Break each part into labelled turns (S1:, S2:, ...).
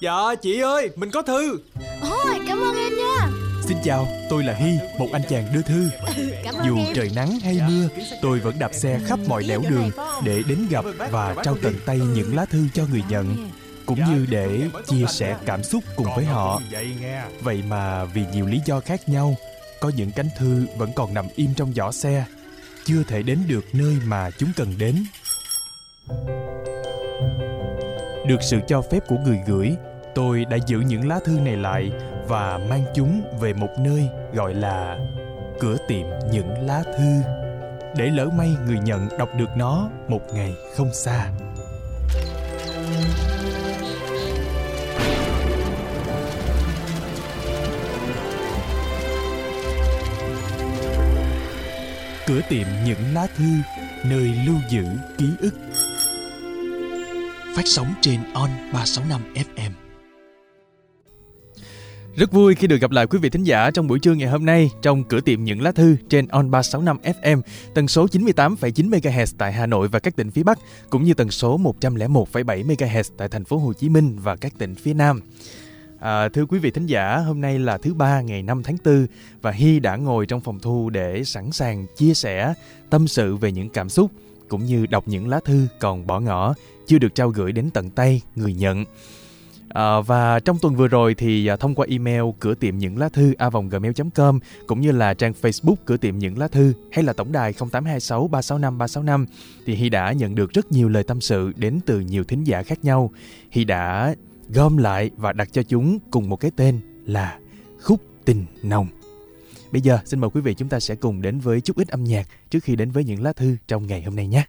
S1: Dạ chị ơi mình có thư
S2: Ôi cảm ơn em nha
S3: Xin chào, tôi là Hy, một anh chàng đưa thư.
S2: Cảm ơn
S3: Dù
S2: em
S3: trời nắng hay mưa, tôi vẫn đạp xe khắp mọi nẻo đường để đến gặp và trao tận tay những lá thư cho người nhận, cũng như để chia sẻ cảm xúc cùng với họ. Vậy mà vì nhiều lý do khác nhau, có những cánh thư vẫn còn nằm im trong giỏ xe, chưa thể đến được nơi mà chúng cần đến. Được sự cho phép của người gửi, tôi đã giữ những lá thư này lại và mang chúng về một nơi gọi là cửa tiệm những lá thư. Để lỡ may người nhận đọc được nó một ngày không xa. Cửa tiệm những lá thư nơi lưu giữ ký ức.
S4: Phát sóng trên On 365 FM.
S3: Rất vui khi được gặp lại quý vị thính giả trong buổi trưa ngày hôm nay trong cửa tiệm những lá thư trên On 365 FM, tần số 98,9 MHz tại Hà Nội và các tỉnh phía Bắc, cũng như tần số 101,7 MHz tại thành phố Hồ Chí Minh và các tỉnh phía Nam. À, thưa quý vị thính giả, hôm nay là thứ ba ngày 5 tháng 4 và Hy đã ngồi trong phòng thu để sẵn sàng chia sẻ, tâm sự về những cảm xúc cũng như đọc những lá thư còn bỏ ngỏ chưa được trao gửi đến tận tay người nhận. À, và trong tuần vừa rồi thì à, thông qua email cửa tiệm những lá thư a gmail.com cũng như là trang Facebook cửa tiệm những lá thư hay là tổng đài 0826 365 365 thì Hy đã nhận được rất nhiều lời tâm sự đến từ nhiều thính giả khác nhau. Hy đã gom lại và đặt cho chúng cùng một cái tên là Khúc Tình Nồng. Bây giờ, xin mời quý vị chúng ta sẽ cùng đến với chút ít âm nhạc trước khi đến với những lá thư trong ngày hôm nay nhé.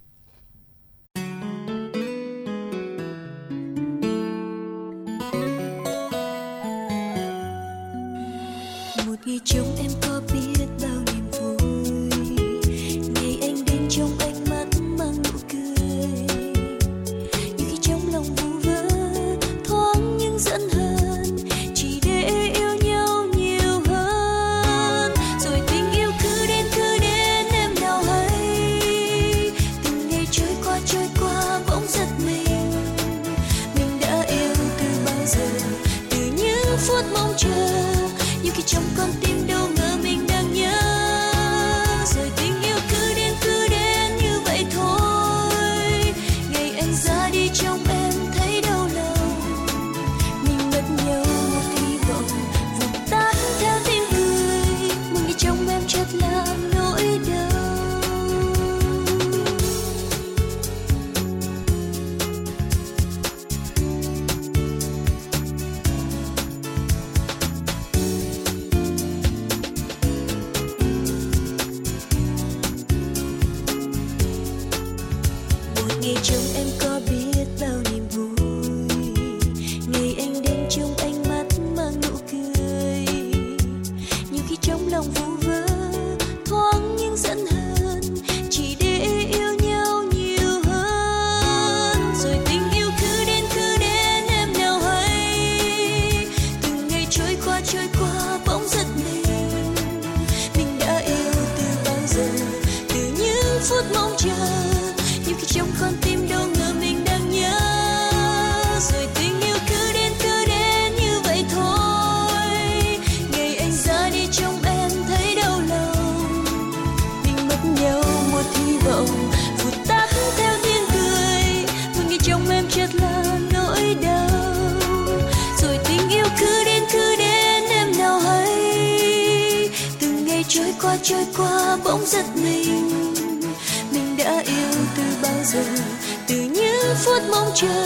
S5: Phút chờ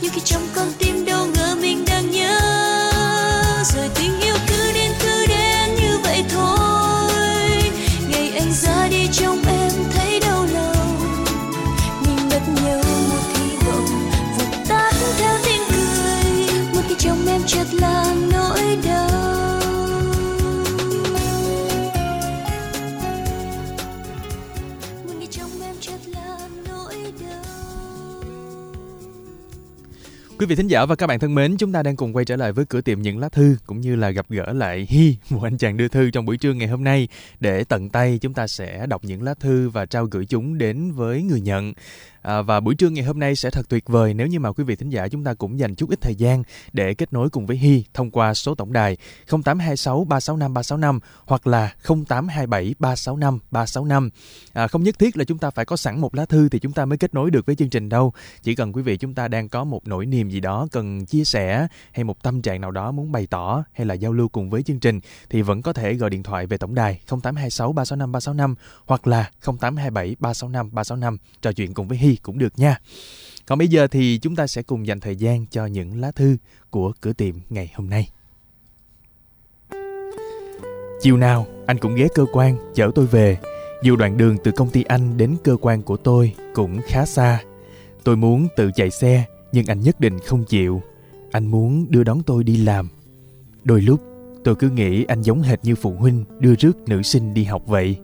S5: nhưng khi trong con
S3: Quý vị thính giả và các bạn thân mến, chúng ta đang cùng quay trở lại với cửa tiệm những lá thư cũng như là gặp gỡ lại Hi, một anh chàng đưa thư trong buổi trưa ngày hôm nay để tận tay chúng ta sẽ đọc những lá thư và trao gửi chúng đến với người nhận. À, và buổi trưa ngày hôm nay sẽ thật tuyệt vời nếu như mà quý vị thính giả chúng ta cũng dành chút ít thời gian để kết nối cùng với Hi thông qua số tổng đài 0826 365 365 hoặc là 0827 365 365. À, không nhất thiết là chúng ta phải có sẵn một lá thư thì chúng ta mới kết nối được với chương trình đâu. Chỉ cần quý vị chúng ta đang có một nỗi niềm gì đó cần chia sẻ hay một tâm trạng nào đó muốn bày tỏ hay là giao lưu cùng với chương trình thì vẫn có thể gọi điện thoại về tổng đài 0826 365 365 hoặc là 0827 365 365 trò chuyện cùng với Hi cũng được nha. Còn bây giờ thì chúng ta sẽ cùng dành thời gian cho những lá thư của cửa tiệm ngày hôm nay. Chiều nào anh cũng ghé cơ quan chở tôi về, dù đoạn đường từ công ty anh đến cơ quan của tôi cũng khá xa. Tôi muốn tự chạy xe nhưng anh nhất định không chịu. Anh muốn đưa đón tôi đi làm. Đôi lúc tôi cứ nghĩ anh giống hệt như phụ huynh đưa rước nữ sinh đi học vậy.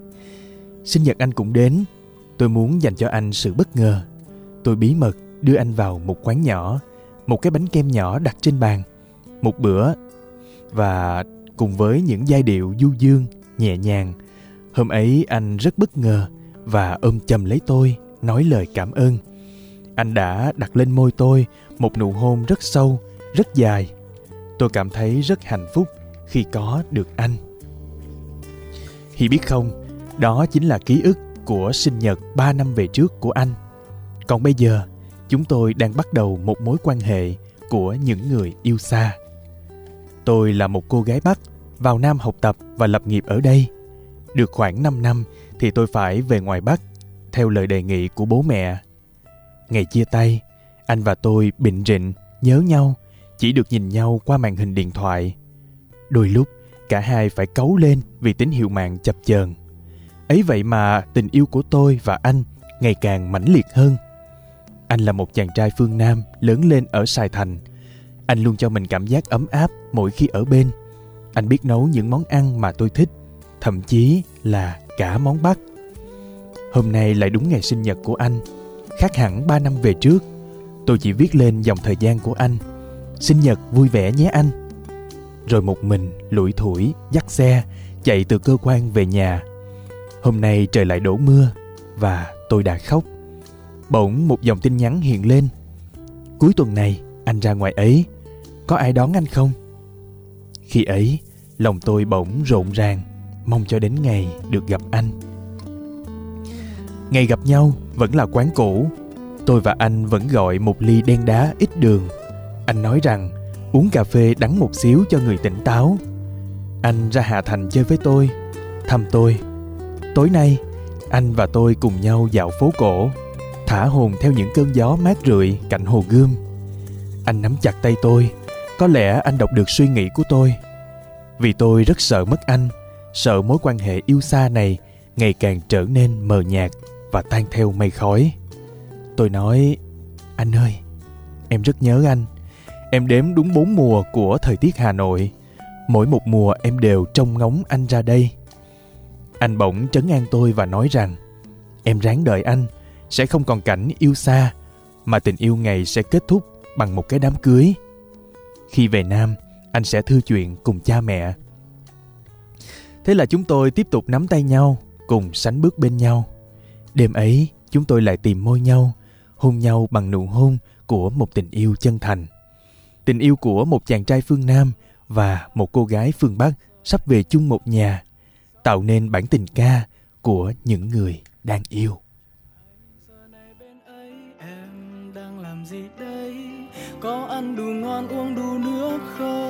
S3: Sinh nhật anh cũng đến, tôi muốn dành cho anh sự bất ngờ. Tôi bí mật đưa anh vào một quán nhỏ, một cái bánh kem nhỏ đặt trên bàn, một bữa và cùng với những giai điệu du dương, nhẹ nhàng. Hôm ấy anh rất bất ngờ và ôm chầm lấy tôi, nói lời cảm ơn. Anh đã đặt lên môi tôi một nụ hôn rất sâu, rất dài. Tôi cảm thấy rất hạnh phúc khi có được anh. Hi biết không, đó chính là ký ức của sinh nhật 3 năm về trước của anh. Còn bây giờ, chúng tôi đang bắt đầu một mối quan hệ của những người yêu xa. Tôi là một cô gái Bắc, vào Nam học tập và lập nghiệp ở đây. Được khoảng 5 năm thì tôi phải về ngoài Bắc, theo lời đề nghị của bố mẹ. Ngày chia tay, anh và tôi bình rịnh, nhớ nhau, chỉ được nhìn nhau qua màn hình điện thoại. Đôi lúc, cả hai phải cấu lên vì tín hiệu mạng chập chờn. Ấy vậy mà tình yêu của tôi và anh ngày càng mãnh liệt hơn. Anh là một chàng trai phương Nam lớn lên ở Sài Thành. Anh luôn cho mình cảm giác ấm áp mỗi khi ở bên. Anh biết nấu những món ăn mà tôi thích, thậm chí là cả món Bắc. Hôm nay lại đúng ngày sinh nhật của anh. Khác hẳn 3 năm về trước, tôi chỉ viết lên dòng thời gian của anh. Sinh nhật vui vẻ nhé anh. Rồi một mình lủi thủi dắt xe chạy từ cơ quan về nhà. Hôm nay trời lại đổ mưa và tôi đã khóc. Bỗng một dòng tin nhắn hiện lên. Cuối tuần này anh ra ngoài ấy, có ai đón anh không? Khi ấy, lòng tôi bỗng rộn ràng, mong cho đến ngày được gặp anh. Ngày gặp nhau vẫn là quán cũ. Tôi và anh vẫn gọi một ly đen đá ít đường. Anh nói rằng uống cà phê đắng một xíu cho người tỉnh táo. Anh ra Hạ Thành chơi với tôi, thăm tôi. Tối nay, anh và tôi cùng nhau dạo phố cổ, thả hồn theo những cơn gió mát rượi cạnh hồ gươm. Anh nắm chặt tay tôi, có lẽ anh đọc được suy nghĩ của tôi. Vì tôi rất sợ mất anh, sợ mối quan hệ yêu xa này ngày càng trở nên mờ nhạt và tan theo mây khói. Tôi nói, anh ơi, em rất nhớ anh. Em đếm đúng bốn mùa của thời tiết Hà Nội. Mỗi một mùa em đều trông ngóng anh ra đây. Anh bỗng trấn an tôi và nói rằng, em ráng đợi anh, sẽ không còn cảnh yêu xa, mà tình yêu ngày sẽ kết thúc bằng một cái đám cưới. Khi về Nam, anh sẽ thư chuyện cùng cha mẹ. Thế là chúng tôi tiếp tục nắm tay nhau, cùng sánh bước bên nhau. Đêm ấy, chúng tôi lại tìm môi nhau, hôn nhau bằng nụ hôn của một tình yêu chân thành. Tình yêu của một chàng trai phương Nam và một cô gái phương Bắc sắp về chung một nhà, tạo nên bản tình ca của những người đang yêu.
S6: có ăn đủ ngon uống đủ nước không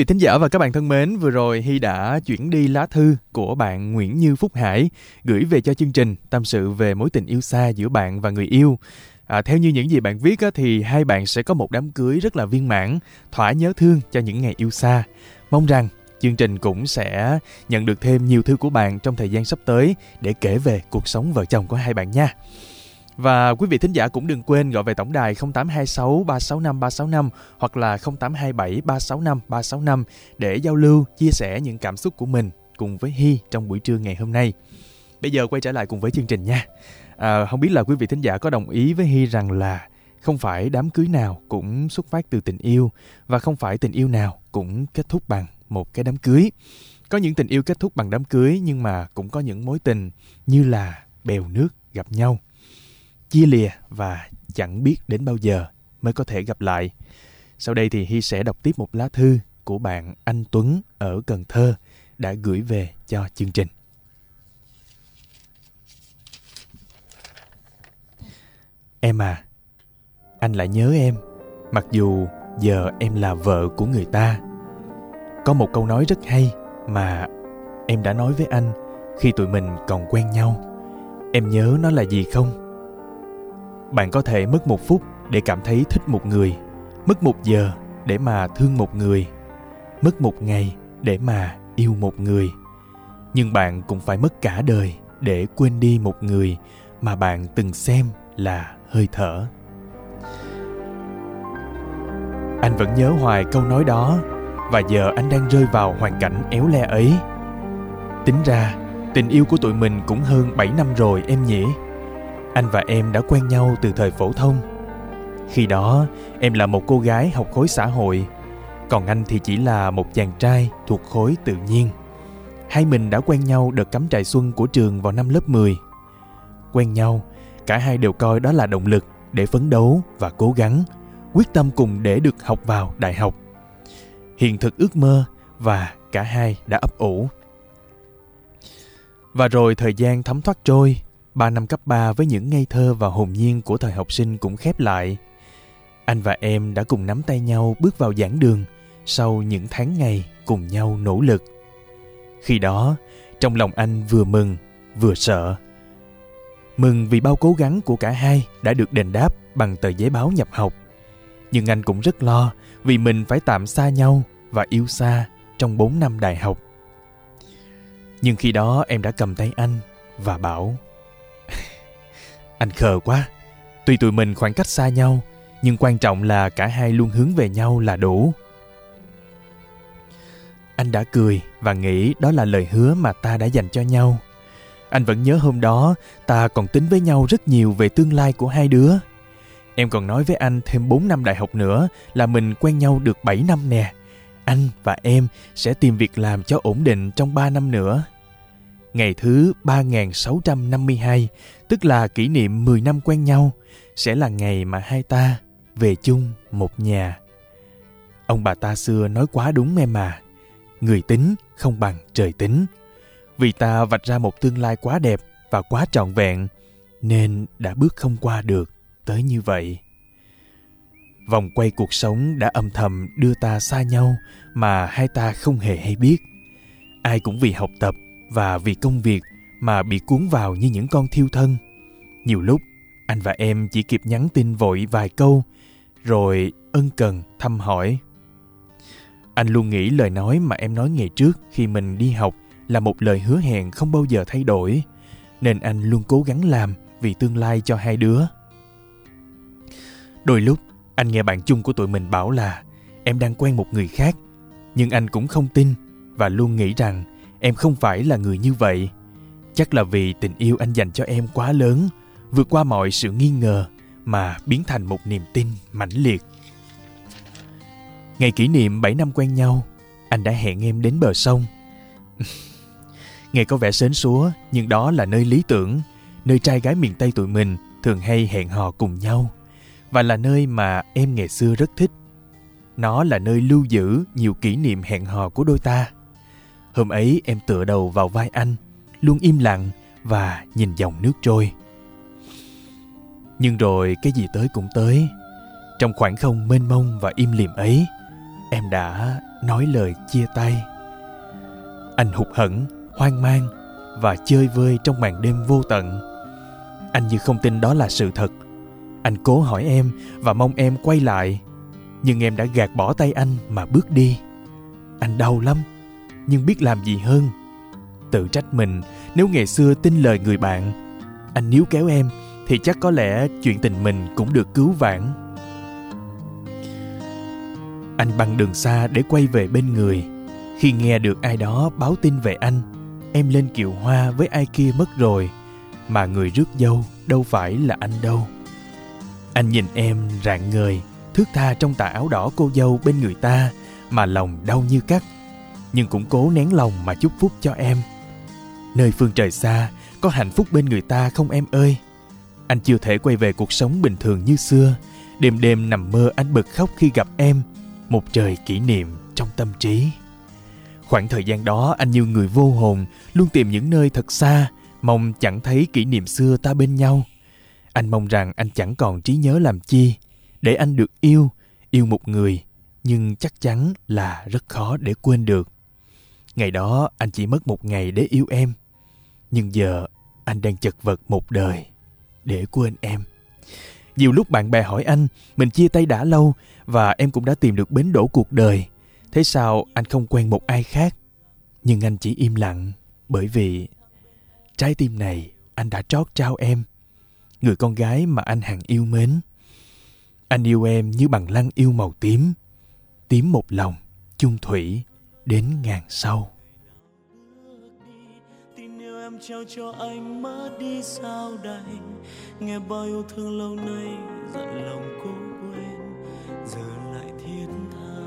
S3: vị thính giả và các bạn thân mến, vừa rồi Hy đã chuyển đi lá thư của bạn Nguyễn Như Phúc Hải gửi về cho chương trình tâm sự về mối tình yêu xa giữa bạn và người yêu. À, theo như những gì bạn viết á, thì hai bạn sẽ có một đám cưới rất là viên mãn, thỏa nhớ thương cho những ngày yêu xa. Mong rằng chương trình cũng sẽ nhận được thêm nhiều thư của bạn trong thời gian sắp tới để kể về cuộc sống vợ chồng của hai bạn nha. Và quý vị thính giả cũng đừng quên gọi về tổng đài 0826 365 365 hoặc là 0827 365 365 để giao lưu, chia sẻ những cảm xúc của mình cùng với Hy trong buổi trưa ngày hôm nay. Bây giờ quay trở lại cùng với chương trình nha. À, không biết là quý vị thính giả có đồng ý với Hy rằng là không phải đám cưới nào cũng xuất phát từ tình yêu và không phải tình yêu nào cũng kết thúc bằng một cái đám cưới. Có những tình yêu kết thúc bằng đám cưới nhưng mà cũng có những mối tình như là bèo nước gặp nhau chia lìa và chẳng biết đến bao giờ mới có thể gặp lại. Sau đây thì Hy sẽ đọc tiếp một lá thư của bạn anh Tuấn ở Cần Thơ đã gửi về cho chương trình. Em à, anh lại nhớ em, mặc dù giờ em là vợ của người ta. Có một câu nói rất hay mà em đã nói với anh khi tụi mình còn quen nhau. Em nhớ nó là gì không? Bạn có thể mất một phút để cảm thấy thích một người, mất một giờ để mà thương một người, mất một ngày để mà yêu một người. Nhưng bạn cũng phải mất cả đời để quên đi một người mà bạn từng xem là hơi thở. Anh vẫn nhớ hoài câu nói đó, và giờ anh đang rơi vào hoàn cảnh éo le ấy. Tính ra, tình yêu của tụi mình cũng hơn 7 năm rồi em nhỉ? Anh và em đã quen nhau từ thời phổ thông khi đó em là một cô gái học khối xã hội còn anh thì chỉ là một chàng trai thuộc khối tự nhiên hai mình đã quen nhau đợt cắm trại xuân của trường vào năm lớp 10. Quen nhau, cả hai đều coi đó là động lực để phấn đấu và cố gắng, quyết tâm cùng để được học vào đại học. Hiện thực ước mơ và cả hai đã ấp ủ. Và rồi thời gian thấm thoát trôi, ba năm cấp 3 với những ngây thơ và hồn nhiên của thời học sinh cũng khép lại. Anh và em đã cùng nắm tay nhau bước vào giảng đường sau những tháng ngày cùng nhau nỗ lực. Khi đó, trong lòng anh vừa mừng, vừa sợ. Mừng vì bao cố gắng của cả hai đã được đền đáp bằng tờ giấy báo nhập học. Nhưng anh cũng rất lo vì mình phải tạm xa nhau và yêu xa trong 4 năm đại học. Nhưng khi đó em đã cầm tay anh và bảo anh khờ quá, tuy tụi mình khoảng cách xa nhau, nhưng quan trọng là cả hai luôn hướng về nhau là đủ. Anh đã cười và nghĩ đó là lời hứa mà ta đã dành cho nhau. Anh vẫn nhớ hôm đó ta còn tính với nhau rất nhiều về tương lai của hai đứa. Em còn nói với anh thêm 4 năm đại học nữa là mình quen nhau được 7 năm nè. Anh và em sẽ tìm việc làm cho ổn định trong 3 năm nữa. Ngày thứ 3652, tức là kỷ niệm 10 năm quen nhau, sẽ là ngày mà hai ta về chung một nhà. Ông bà ta xưa nói quá đúng em mà. Người tính không bằng trời tính. Vì ta vạch ra một tương lai quá đẹp và quá trọn vẹn, nên đã bước không qua được tới như vậy. Vòng quay cuộc sống đã âm thầm đưa ta xa nhau mà hai ta không hề hay biết. Ai cũng vì học tập và vì công việc mà bị cuốn vào như những con thiêu thân. Nhiều lúc, anh và em chỉ kịp nhắn tin vội vài câu, rồi ân cần thăm hỏi. Anh luôn nghĩ lời nói mà em nói ngày trước khi mình đi học là một lời hứa hẹn không bao giờ thay đổi, nên anh luôn cố gắng làm vì tương lai cho hai đứa. Đôi lúc, anh nghe bạn chung của tụi mình bảo là em đang quen một người khác, nhưng anh cũng không tin và luôn nghĩ rằng em không phải là người như vậy. Chắc là vì tình yêu anh dành cho em quá lớn, vượt qua mọi sự nghi ngờ mà biến thành một niềm tin mãnh liệt. Ngày kỷ niệm 7 năm quen nhau, anh đã hẹn em đến bờ sông. Nghe có vẻ sến súa, nhưng đó là nơi lý tưởng, nơi trai gái miền Tây tụi mình thường hay hẹn hò cùng nhau và là nơi mà em ngày xưa rất thích. Nó là nơi lưu giữ nhiều kỷ niệm hẹn hò của đôi ta. Hôm ấy em tựa đầu vào vai anh, luôn im lặng và nhìn dòng nước trôi. Nhưng rồi cái gì tới cũng tới. Trong khoảng không mênh mông và im lìm ấy, em đã nói lời chia tay. Anh hụt hẫng, hoang mang và chơi vơi trong màn đêm vô tận. Anh như không tin đó là sự thật. Anh cố hỏi em và mong em quay lại. Nhưng em đã gạt bỏ tay anh mà bước đi. Anh đau lắm, nhưng biết làm gì hơn. Tự trách mình nếu ngày xưa tin lời người bạn. Anh níu kéo em thì chắc có lẽ chuyện tình mình cũng được cứu vãn. Anh băng đường xa để quay về bên người. Khi nghe được ai đó báo tin về anh, em lên kiệu hoa với ai kia mất rồi, mà người rước dâu đâu phải là anh đâu. Anh nhìn em rạng ngời, thước tha trong tà áo đỏ cô dâu bên người ta mà lòng đau như cắt, nhưng cũng cố nén lòng mà chúc phúc cho em. Nơi phương trời xa, có hạnh phúc bên người ta không em ơi. Anh chưa thể quay về cuộc sống bình thường như xưa. Đêm đêm nằm mơ anh bật khóc khi gặp em. Một trời kỷ niệm trong tâm trí. Khoảng thời gian đó anh như người vô hồn, luôn tìm những nơi thật xa, mong chẳng thấy kỷ niệm xưa ta bên nhau. Anh mong rằng anh chẳng còn trí nhớ làm chi, để anh được yêu, yêu một người, nhưng chắc chắn là rất khó để quên được. Ngày đó anh chỉ mất một ngày để yêu em, nhưng giờ anh đang chật vật một đời để quên em. Nhiều lúc bạn bè hỏi anh, mình chia tay đã lâu và em cũng đã tìm được bến đổ cuộc đời. Thế sao anh không quen một ai khác? Nhưng anh chỉ im lặng bởi vì trái tim này anh đã trót trao em. Người con gái mà anh hằng yêu mến. Anh yêu em như bằng lăng yêu màu tím. Tím một lòng, chung thủy, đến ngàn sau.
S7: em trao cho anh mất đi sao đành. Nghe bao yêu thương lâu nay giận lòng cố quên, giờ lại thiết tha.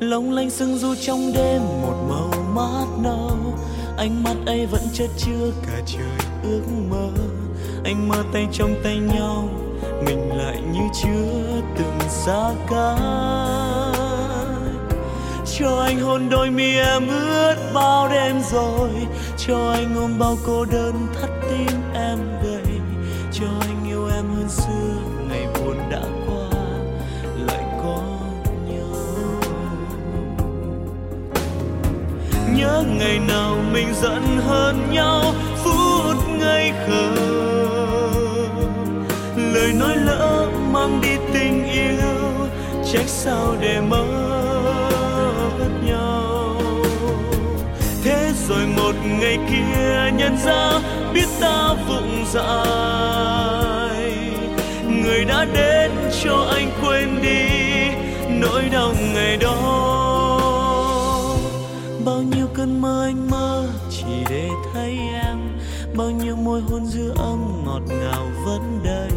S7: Long lanh sương du trong đêm, một màu mát nâu. Ánh mắt ấy vẫn chất chứa cả trời ước mơ. Anh mơ tay trong tay nhau mình lại như chưa từng xa cách. Cho anh hôn đôi mi em ướt bao đêm rồi. Cho anh ôm bao cô đơn thắt tim em gầy. Cho anh yêu em hơn xưa, ngày buồn đã qua, lại có nhau. Nhớ ngày nào mình giận hơn nhau, phút ngây khờ lời nói lỡ mang đi tình yêu, trách sao để mất nhau. Thế rồi một ngày kia nhận ra, biết ta vụng dại. Người đã đến cho anh quên đi nỗi đau ngày đó. Bao nhiêu cơn mơ anh mơ chỉ để thấy em. Bao nhiêu môi hôn dư âm ngọt ngào vẫn đây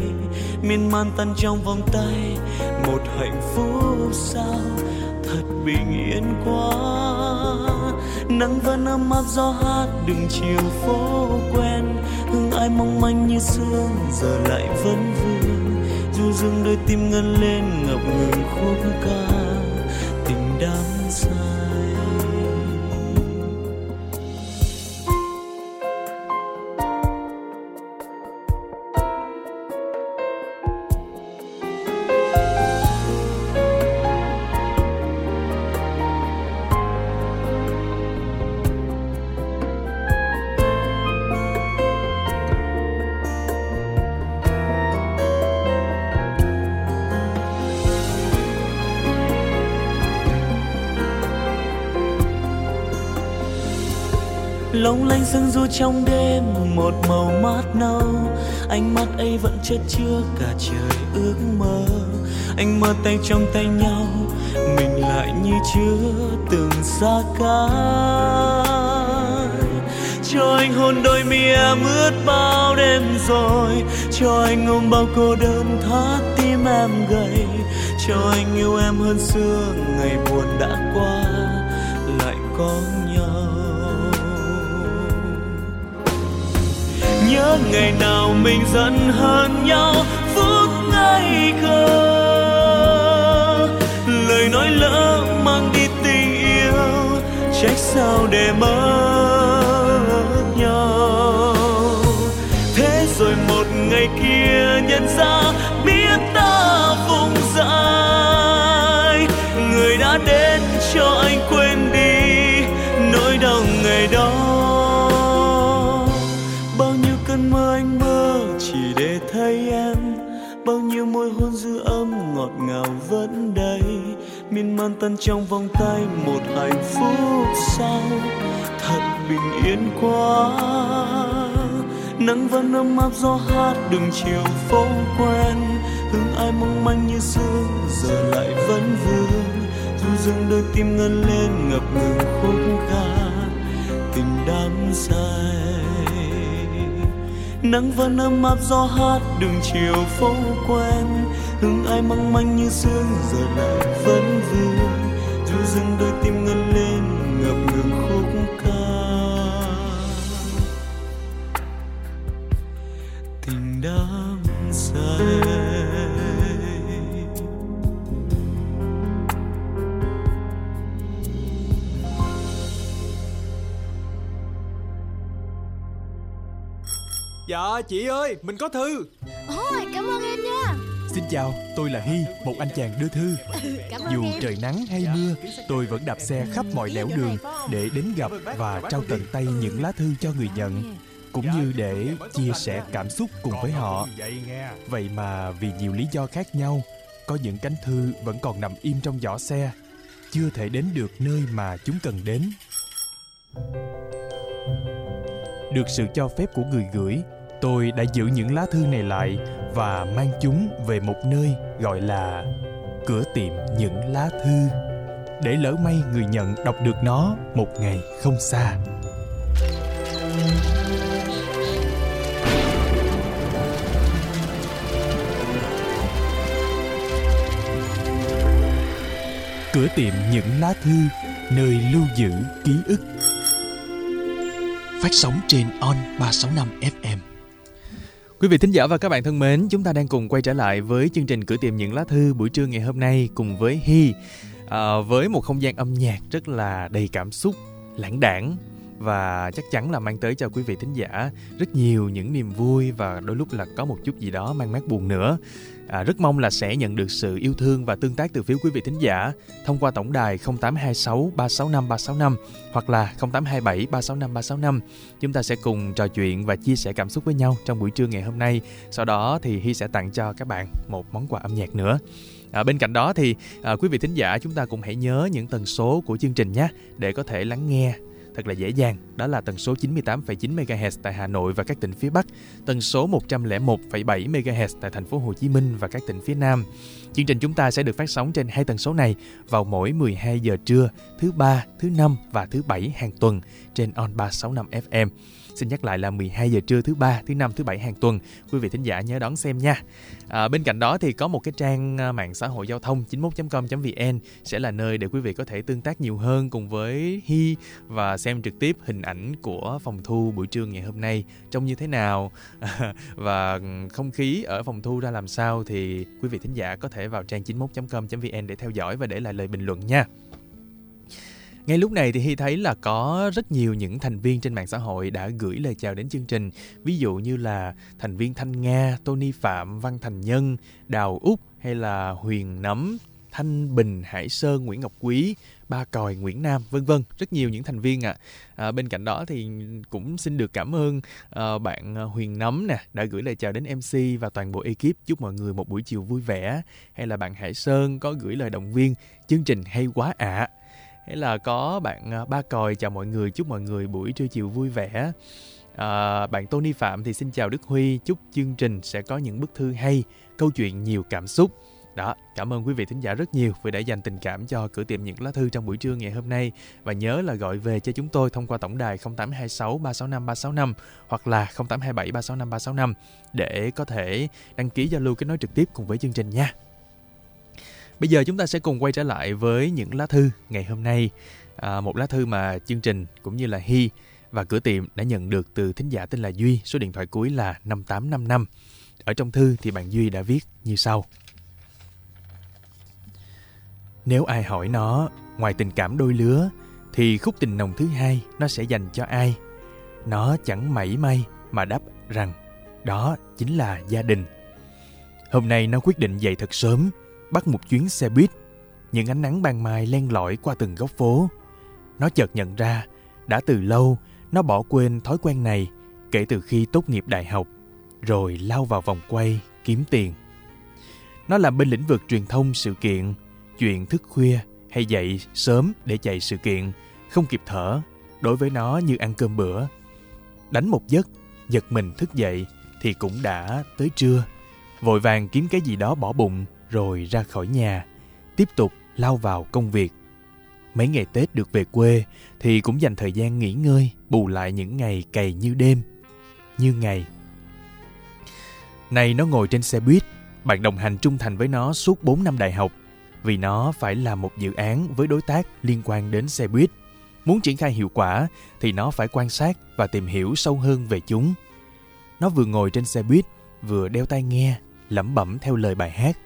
S7: miên man tan trong vòng tay. Một hạnh phúc sao thật bình yên quá. Nắng vẫn ấm áp gió hát đường chiều phố quen. Hương ai mong manh như sương giờ lại vẫn vương. Du dương đôi tim ngân lên ngập ngừng khúc ca. Tình đắm long lanh sương du trong đêm, một màu mát nâu. Ánh mắt ấy vẫn chất chứa cả trời ước mơ. Anh mơ tay trong tay nhau, mình lại như chưa từng xa cách. Cho anh hôn đôi mi em ướt bao đêm rồi. Cho anh ôm bao cô đơn thắt tim em gầy. Cho anh yêu em hơn xưa, ngày buồn đã qua, lại có nhớ ngày nào mình giận hơn nhau, phút ngây thơ. Lời nói lỡ mang đi tình yêu, trách sao để mất nhau. Thế rồi một ngày kia nhận ra, biết ta vùng dại. Người đã đến cho anh quên đi, nỗi đau ngày đó. Miên man tan trong vòng tay một hạnh phúc sau, thật bình yên quá. Nắng vẫn ấm áp gió hát đường chiều phố quen, hương ai mong manh như xưa giờ lại vẫn vương. Du dương đôi tim ngân lên ngập ngừng khúc ca, tình đắm say. Nắng vẫn ấm áp gió hát đường chiều phố quen hương ai mong manh như sương giờ lại vẫn vương du dương đôi tim ngân lên ngập ngừng khúc ca. Tình đắm say.
S8: Dạ chị ơi mình có thư.
S9: Ôi cảm ơn em
S3: Xin chào, tôi là Hy, một anh chàng đưa thư.
S9: Ơn
S3: Dù trời nắng hay mưa, tôi vẫn đạp xe khắp mọi nẻo đường để đến gặp và trao tận tay những lá thư cho người nhận, cũng như để chia sẻ cảm xúc cùng với họ. Vậy mà vì nhiều lý do khác nhau, có những cánh thư vẫn còn nằm im trong giỏ xe, chưa thể đến được nơi mà chúng cần đến. Được sự cho phép của người gửi, tôi đã giữ những lá thư này lại và mang chúng về một nơi gọi là cửa tiệm những lá thư. Để lỡ may người nhận đọc được nó một ngày không xa. Cửa tiệm những lá thư, nơi lưu giữ ký ức.
S10: Phát sóng trên On 365 FM.
S3: Quý vị thính giả và các bạn thân mến, chúng ta đang cùng quay trở lại với chương trình Cửa tiệm những lá thư buổi trưa ngày hôm nay cùng với Hi. À, với một không gian âm nhạc rất là đầy cảm xúc, lãng đảng và chắc chắn là mang tới cho quý vị thính giả rất nhiều những niềm vui và đôi lúc là có một chút gì đó mang mát buồn nữa. À, rất mong là sẽ nhận được sự yêu thương và tương tác từ phía quý vị thính giả thông qua tổng đài 0826 365 365 hoặc là 0827 365 365. Chúng ta sẽ cùng trò chuyện và chia sẻ cảm xúc với nhau trong buổi trưa ngày hôm nay. Sau đó thì Hy sẽ tặng cho các bạn một món quà âm nhạc nữa. À, bên cạnh đó thì à, quý vị thính giả chúng ta cũng hãy nhớ những tần số của chương trình nhé để có thể lắng nghe thật là dễ dàng. Đó là tần số 98,9 MHz tại Hà Nội và các tỉnh phía Bắc, tần số 101,7 MHz tại thành phố Hồ Chí Minh và các tỉnh phía Nam. Chương trình chúng ta sẽ được phát sóng trên hai tần số này vào mỗi 12 giờ trưa, thứ ba, thứ năm và thứ bảy hàng tuần trên On 365 FM. Xin nhắc lại là 12 giờ trưa thứ ba, thứ năm, thứ bảy hàng tuần. Quý vị thính giả nhớ đón xem nha. À, bên cạnh đó thì có một cái trang à, mạng xã hội giao thông 91.com.vn sẽ là nơi để quý vị có thể tương tác nhiều hơn cùng với Hi và xem trực tiếp hình ảnh của phòng thu buổi trưa ngày hôm nay trông như thế nào và không khí ở phòng thu ra làm sao thì quý vị thính giả có thể vào trang 91.com.vn để theo dõi và để lại lời bình luận nha. Ngay lúc này thì Hy thấy là có rất nhiều những thành viên trên mạng xã hội đã gửi lời chào đến chương trình. Ví dụ như là thành viên Thanh Nga, Tony Phạm, Văn Thành Nhân, Đào Úc hay là Huyền Nấm, Thanh Bình, Hải Sơn, Nguyễn Ngọc Quý, Ba Còi, Nguyễn Nam, vân vân, rất nhiều những thành viên ạ. À. À, bên cạnh đó thì cũng xin được cảm ơn à, bạn Huyền Nấm nè đã gửi lời chào đến MC và toàn bộ ekip chúc mọi người một buổi chiều vui vẻ. Hay là bạn Hải Sơn có gửi lời động viên chương trình hay quá ạ. À hay là có bạn à, ba còi chào mọi người chúc mọi người buổi trưa chiều vui vẻ. À, bạn Tony Phạm thì xin chào Đức Huy chúc chương trình sẽ có những bức thư hay câu chuyện nhiều cảm xúc. Đó, cảm ơn quý vị thính giả rất nhiều vì đã dành tình cảm cho cửa tiệm những lá thư trong buổi trưa ngày hôm nay. Và nhớ là gọi về cho chúng tôi thông qua tổng đài 0826 365 365 hoặc là 0827 365 365 để có thể đăng ký giao lưu kết nối trực tiếp cùng với chương trình nha. Bây giờ chúng ta sẽ cùng quay trở lại với những lá thư ngày hôm nay. À, một lá thư mà chương trình cũng như là Hy và cửa tiệm đã nhận được từ thính giả tên là Duy, số điện thoại cuối là 5855. Ở trong thư thì bạn Duy đã viết như sau. Nếu ai hỏi nó, ngoài tình cảm đôi lứa, thì khúc tình nồng thứ hai nó sẽ dành cho ai? Nó chẳng mảy may mà đáp rằng đó chính là gia đình. Hôm nay nó quyết định dậy thật sớm bắt một chuyến xe buýt. Những ánh nắng ban mai len lỏi qua từng góc phố. Nó chợt nhận ra, đã từ lâu nó bỏ quên thói quen này kể từ khi tốt nghiệp đại học, rồi lao vào vòng quay kiếm tiền. Nó làm bên lĩnh vực truyền thông sự kiện, chuyện thức khuya hay dậy sớm để chạy sự kiện, không kịp thở, đối với nó như ăn cơm bữa. Đánh một giấc, giật mình thức dậy thì cũng đã tới trưa. Vội vàng kiếm cái gì đó bỏ bụng rồi ra khỏi nhà, tiếp tục lao vào công việc. Mấy ngày Tết được về quê thì cũng dành thời gian nghỉ ngơi, bù lại những ngày cày như đêm, như ngày. Này nó ngồi trên xe buýt, bạn đồng hành trung thành với nó suốt 4 năm đại học vì nó phải làm một dự án với đối tác liên quan đến xe buýt. Muốn triển khai hiệu quả thì nó phải quan sát và tìm hiểu sâu hơn về chúng. Nó vừa ngồi trên xe buýt, vừa đeo tai nghe, lẩm bẩm theo lời bài hát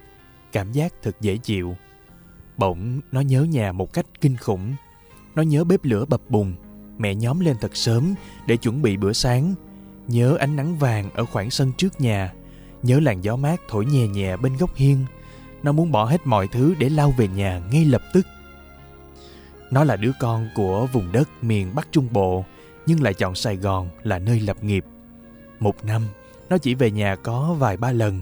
S3: cảm giác thật dễ chịu. Bỗng nó nhớ nhà một cách kinh khủng. Nó nhớ bếp lửa bập bùng, mẹ nhóm lên thật sớm để chuẩn bị bữa sáng. Nhớ ánh nắng vàng ở khoảng sân trước nhà. Nhớ làn gió mát thổi nhẹ nhẹ bên góc hiên. Nó muốn bỏ hết mọi thứ để lao về nhà ngay lập tức. Nó là đứa con của vùng đất miền Bắc Trung Bộ, nhưng lại chọn Sài Gòn là nơi lập nghiệp. Một năm, nó chỉ về nhà có vài ba lần.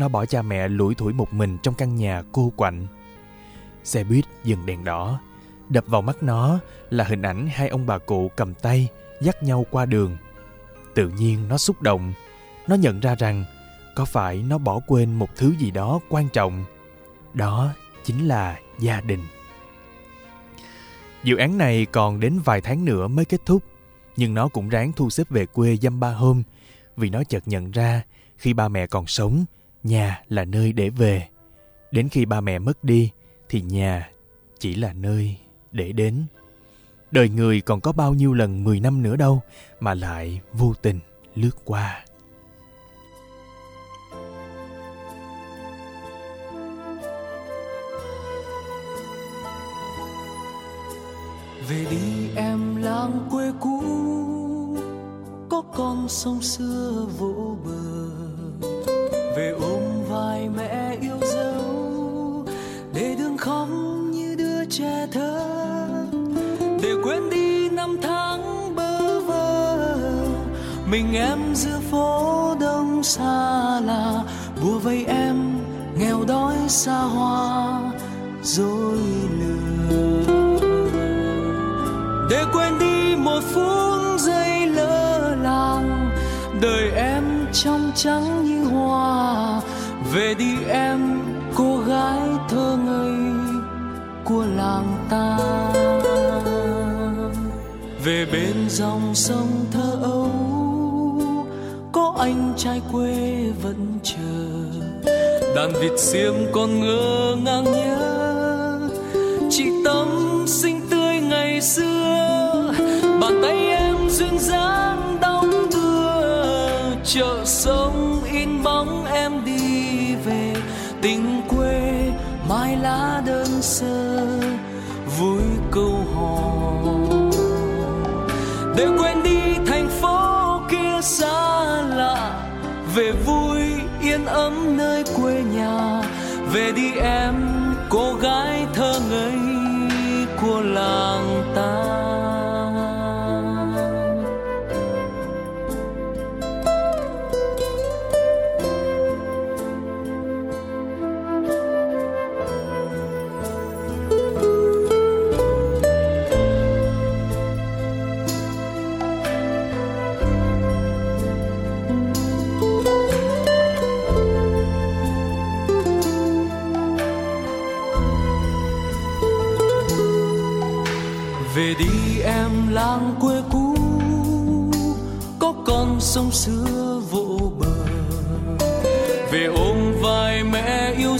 S3: Nó bỏ cha mẹ lủi thủi một mình trong căn nhà cô quạnh. Xe buýt dừng đèn đỏ. Đập vào mắt nó là hình ảnh hai ông bà cụ cầm tay dắt nhau qua đường. Tự nhiên nó xúc động. Nó nhận ra rằng có phải nó bỏ quên một thứ gì đó quan trọng. Đó chính là gia đình. Dự án này còn đến vài tháng nữa mới kết thúc, nhưng nó cũng ráng thu xếp về quê dăm ba hôm vì nó chợt nhận ra khi ba mẹ còn sống nhà là nơi để về. Đến khi ba mẹ mất đi, thì nhà chỉ là nơi để đến. Đời người còn có bao nhiêu lần 10 năm nữa đâu mà lại vô tình lướt qua.
S11: Về đi em làng quê cũ, có con sông xưa vỗ bờ về ôm vai mẹ yêu dấu, để đường khóc như đứa trẻ thơ, để quên đi năm tháng bơ vơ. Mình em giữa phố đông xa lạ bùa vây em, nghèo đói xa hoa, dối lừa. Để quên đi một phút giây lơ làng đời em trong trắng như hoa. Về đi em, cô gái thơ ngây của làng ta. Về bên dòng sông thơ ấu, có anh trai quê vẫn chờ. Đàn vịt xiêm còn ngơ ngang nhớ chị tâm xinh tươi ngày xưa. Bàn tay em duyên dáng chợ sống in bóng em đi về. Tình quê mai lá đơn sơ, vui câu hò. Để quên đi thành phố kia xa lạ, về vui yên ấm nơi quê nhà. Về đi em, cô gái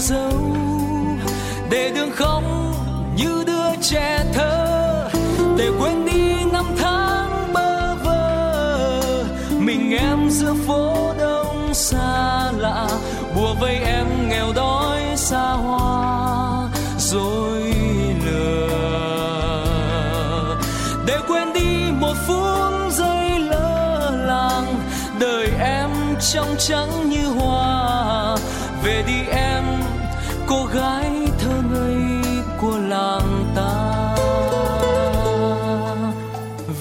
S11: dấu để đường không như đứa trẻ thơ, để quên đi năm tháng bơ vơ. Mình em giữa phố đông xa lạ, bùa vây em nghèo đói xa hoa rồi lừa. Để quên đi một phút giây lơ làng, đời em trong trắng như hoa cô gái thơ ngây của làng ta.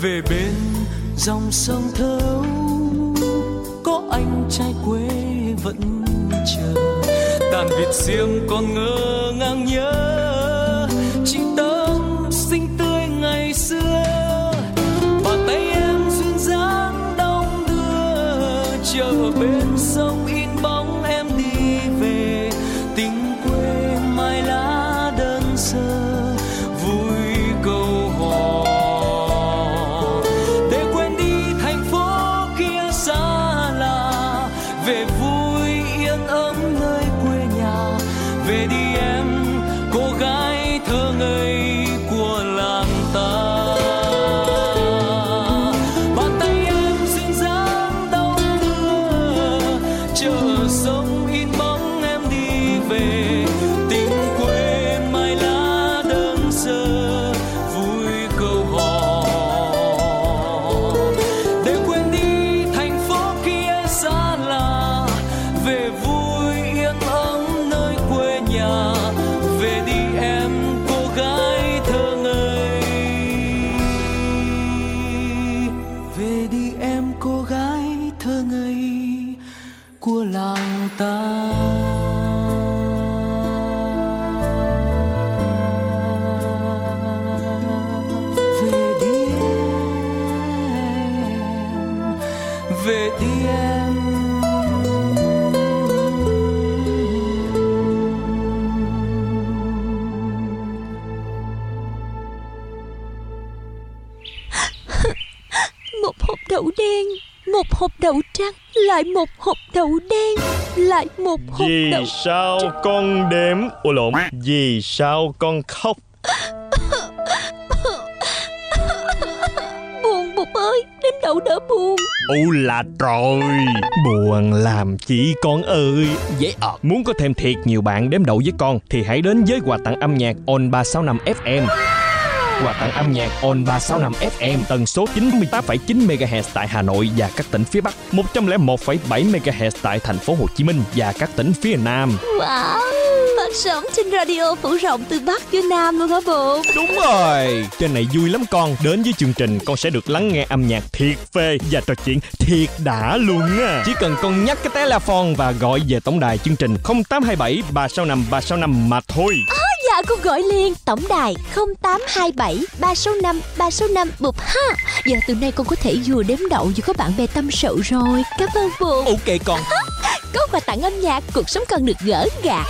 S11: Về bên dòng sông thấu, có anh trai quê vẫn chờ. Đàn vịt riêng còn ngơ ngang nhớ
S9: Lại một hộp đậu đen Lại một hộp
S12: Vì
S9: đậu
S12: sao con đếm? Ủa lộn Vì sao con khóc?
S9: Buồn bụt ơi Đếm đậu đỡ buồn.
S12: U là trời Buồn làm chi con ơi. Dễ ở Muốn có thêm thiệt nhiều bạn đếm đậu với con Thì hãy đến với quà tặng âm nhạc On 365 FM Quà tặng âm nhạc On 365 FM tần số 98,9 MHz tại Hà Nội và các tỉnh phía Bắc, 101,7 MHz tại thành phố Hồ Chí Minh và các tỉnh phía Nam.
S9: Wow Phát sóng trên radio phủ rộng từ Bắc tới Nam luôn hả bộ
S12: Đúng rồi. Trên này vui lắm con. Đến với chương trình con sẽ được lắng nghe âm nhạc thiệt phê Và trò chuyện thiệt đã luôn á. Chỉ cần con nhắc cái telephone Và gọi về tổng đài chương trình 0827 365 365 mà thôi
S9: Dạ con gọi liền. Tổng đài 0827 365 365 bụp ha. Giờ từ nay con có thể vừa đếm đậu vừa có bạn bè tâm sự rồi. Cảm ơn bộ
S12: Ok con.
S9: Có quà tặng âm nhạc Cuộc sống cần được gỡ gạt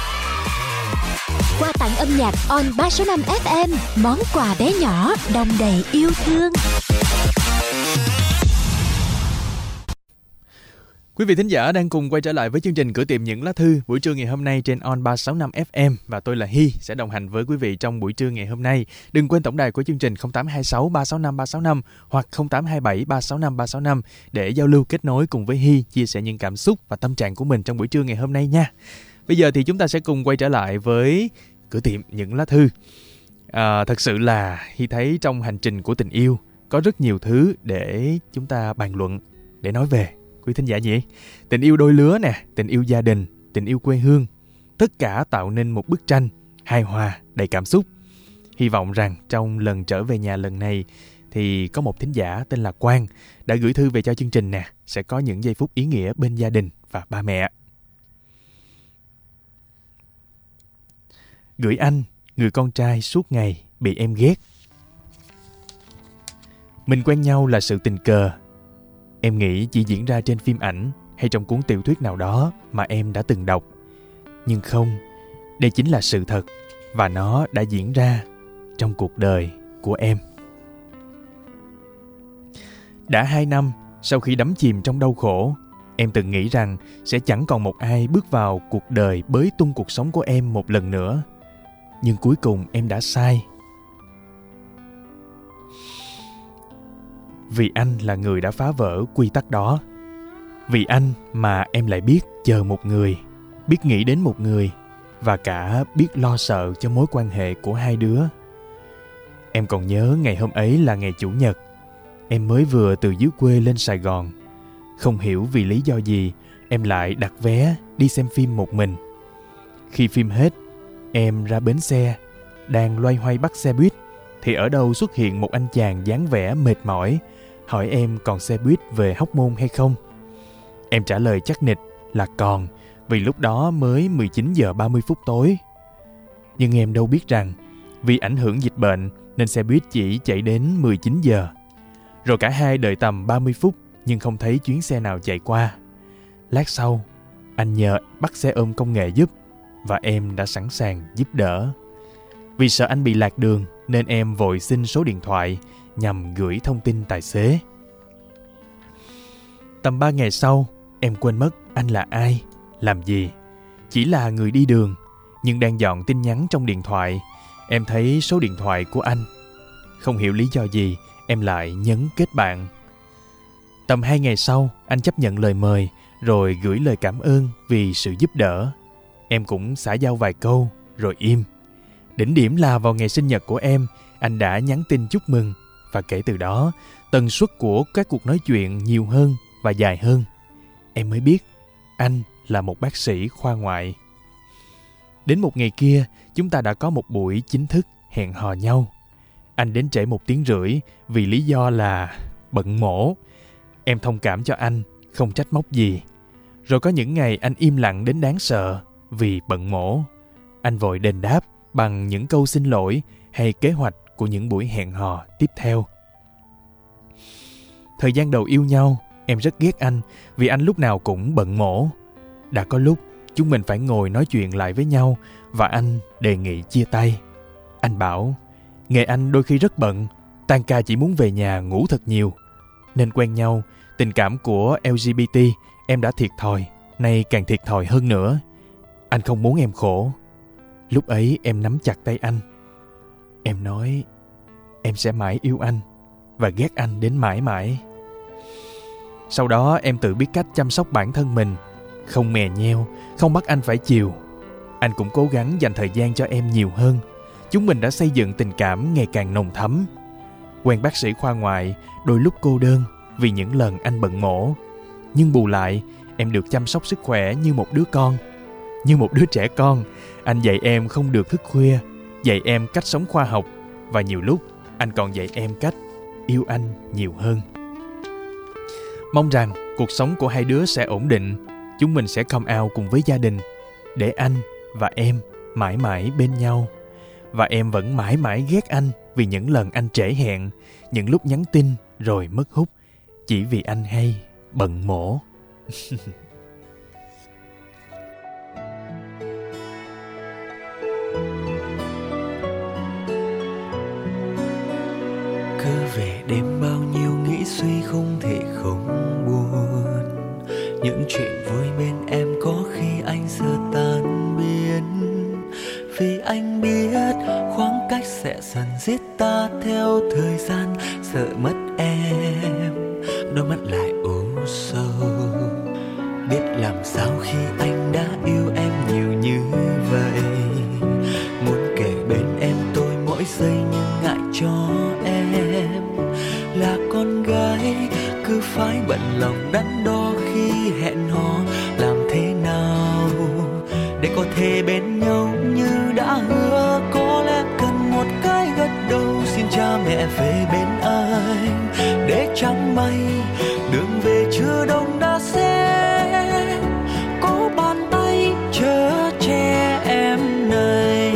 S9: Quà tặng âm nhạc On 365 FM Món quà bé nhỏ Đồng đầy yêu thương
S3: Quý vị thính giả đang cùng quay trở lại với chương trình Cửa tiệm những lá thư buổi trưa ngày hôm nay trên On 365 FM và tôi là Hi sẽ đồng hành với quý vị trong buổi trưa ngày hôm nay. Đừng quên tổng đài của chương trình 0826 365 365 hoặc 0827 365 365 để giao lưu kết nối cùng với Hi chia sẻ những cảm xúc và tâm trạng của mình trong buổi trưa ngày hôm nay nha. Bây giờ thì chúng ta sẽ cùng quay trở lại với Cửa tiệm những lá thư. À, thật sự là Hi thấy trong hành trình của tình yêu có rất nhiều thứ để chúng ta bàn luận để nói về quý thính giả nhỉ? Tình yêu đôi lứa nè, tình yêu gia đình, tình yêu quê hương, tất cả tạo nên một bức tranh hài hòa, đầy cảm xúc. Hy vọng rằng trong lần trở về nhà lần này thì có một thính giả tên là quang đã gửi thư về cho chương trình nè, sẽ có những giây phút ý nghĩa bên gia đình và ba mẹ. Gửi anh, người con trai suốt ngày bị em ghét. Mình quen nhau là sự tình cờ Em nghĩ chỉ diễn ra trên phim ảnh hay trong cuốn tiểu thuyết nào đó mà em đã từng đọc. Nhưng không, đây chính là sự thật và nó đã diễn ra trong cuộc đời của em. Đã hai năm sau khi đắm chìm trong đau khổ, em từng nghĩ rằng sẽ chẳng còn một ai bước vào cuộc đời bới tung cuộc sống của em một lần nữa. Nhưng cuối cùng em đã sai vì anh là người đã phá vỡ quy tắc đó. Vì anh mà em lại biết chờ một người, biết nghĩ đến một người, và cả biết lo sợ cho mối quan hệ của hai đứa. Em còn nhớ ngày hôm ấy là ngày chủ nhật. Em mới vừa từ dưới quê lên sài gòn. Không hiểu vì lý do gì, em lại đặt vé đi xem phim một mình. Khi phim hết, em ra bến xe, đang loay hoay bắt xe buýt, thì ở đâu xuất hiện một anh chàng dáng vẻ mệt mỏi hỏi em còn xe buýt về Hóc Môn hay không. Em trả lời chắc nịch là còn, vì lúc đó mới 19 giờ 30 phút tối. Nhưng em đâu biết rằng, vì ảnh hưởng dịch bệnh nên xe buýt chỉ chạy đến 19 giờ. Rồi cả hai đợi tầm 30 phút nhưng không thấy chuyến xe nào chạy qua. Lát sau, anh nhờ bắt xe ôm công nghệ giúp và em đã sẵn sàng giúp đỡ. Vì sợ anh bị lạc đường nên em vội xin số điện thoại nhằm gửi thông tin tài xế. Tầm ba ngày sau, em quên mất anh là ai, làm gì. Chỉ là người đi đường, nhưng đang dọn tin nhắn trong điện thoại, em thấy số điện thoại của anh. Không hiểu lý do gì, em lại nhấn kết bạn. Tầm hai ngày sau, anh chấp nhận lời mời, rồi gửi lời cảm ơn vì sự giúp đỡ. Em cũng xả giao vài câu, rồi im. Đỉnh điểm là vào ngày sinh nhật của em, anh đã nhắn tin chúc mừng và kể từ đó, tần suất của các cuộc nói chuyện nhiều hơn và dài hơn. Em mới biết, anh là một bác sĩ khoa ngoại. Đến một ngày kia, chúng ta đã có một buổi chính thức hẹn hò nhau. Anh đến trễ một tiếng rưỡi vì lý do là bận mổ. Em thông cảm cho anh, không trách móc gì. Rồi có những ngày anh im lặng đến đáng sợ vì bận mổ. Anh vội đền đáp bằng những câu xin lỗi hay kế hoạch của những buổi hẹn hò tiếp theo. Thời gian đầu yêu nhau, em rất ghét anh vì anh lúc nào cũng bận mổ. Đã có lúc chúng mình phải ngồi nói chuyện lại với nhau và anh đề nghị chia tay. Anh bảo, nghề anh đôi khi rất bận, tan ca chỉ muốn về nhà ngủ thật nhiều. Nên quen nhau, tình cảm của LGBT em đã thiệt thòi, nay càng thiệt thòi hơn nữa. Anh không muốn em khổ. Lúc ấy em nắm chặt tay anh Em nói em sẽ mãi yêu anh và ghét anh đến mãi mãi. Sau đó em tự biết cách chăm sóc bản thân mình, không mè nheo, không bắt anh phải chiều. Anh cũng cố gắng dành thời gian cho em nhiều hơn. Chúng mình đã xây dựng tình cảm ngày càng nồng thắm. Quen bác sĩ khoa ngoại, đôi lúc cô đơn vì những lần anh bận mổ. Nhưng bù lại, em được chăm sóc sức khỏe như một đứa con. Như một đứa trẻ con, anh dạy em không được thức khuya, dạy em cách sống khoa học và nhiều lúc anh còn dạy em cách yêu anh nhiều hơn. Mong rằng cuộc sống của hai đứa sẽ ổn định, chúng mình sẽ come out cùng với gia đình để anh và em mãi mãi bên nhau. Và em vẫn mãi mãi ghét anh vì những lần anh trễ hẹn, những lúc nhắn tin rồi mất hút chỉ vì anh hay bận mổ.
S11: đêm bao nhiêu nghĩ suy không thể không buồn.
S13: Những chuyện vui bên em có khi anh giờ tan biến. Vì anh biết khoảng cách sẽ dần giết ta theo thời gian, sợ mất em. Đôi mắt lại thề bên nhau như đã hứa. Có lẽ cần một cái gật đầu, xin cha mẹ về bên anh. Để chẳng may đường về chưa đông đã xe có bàn tay chở che em này.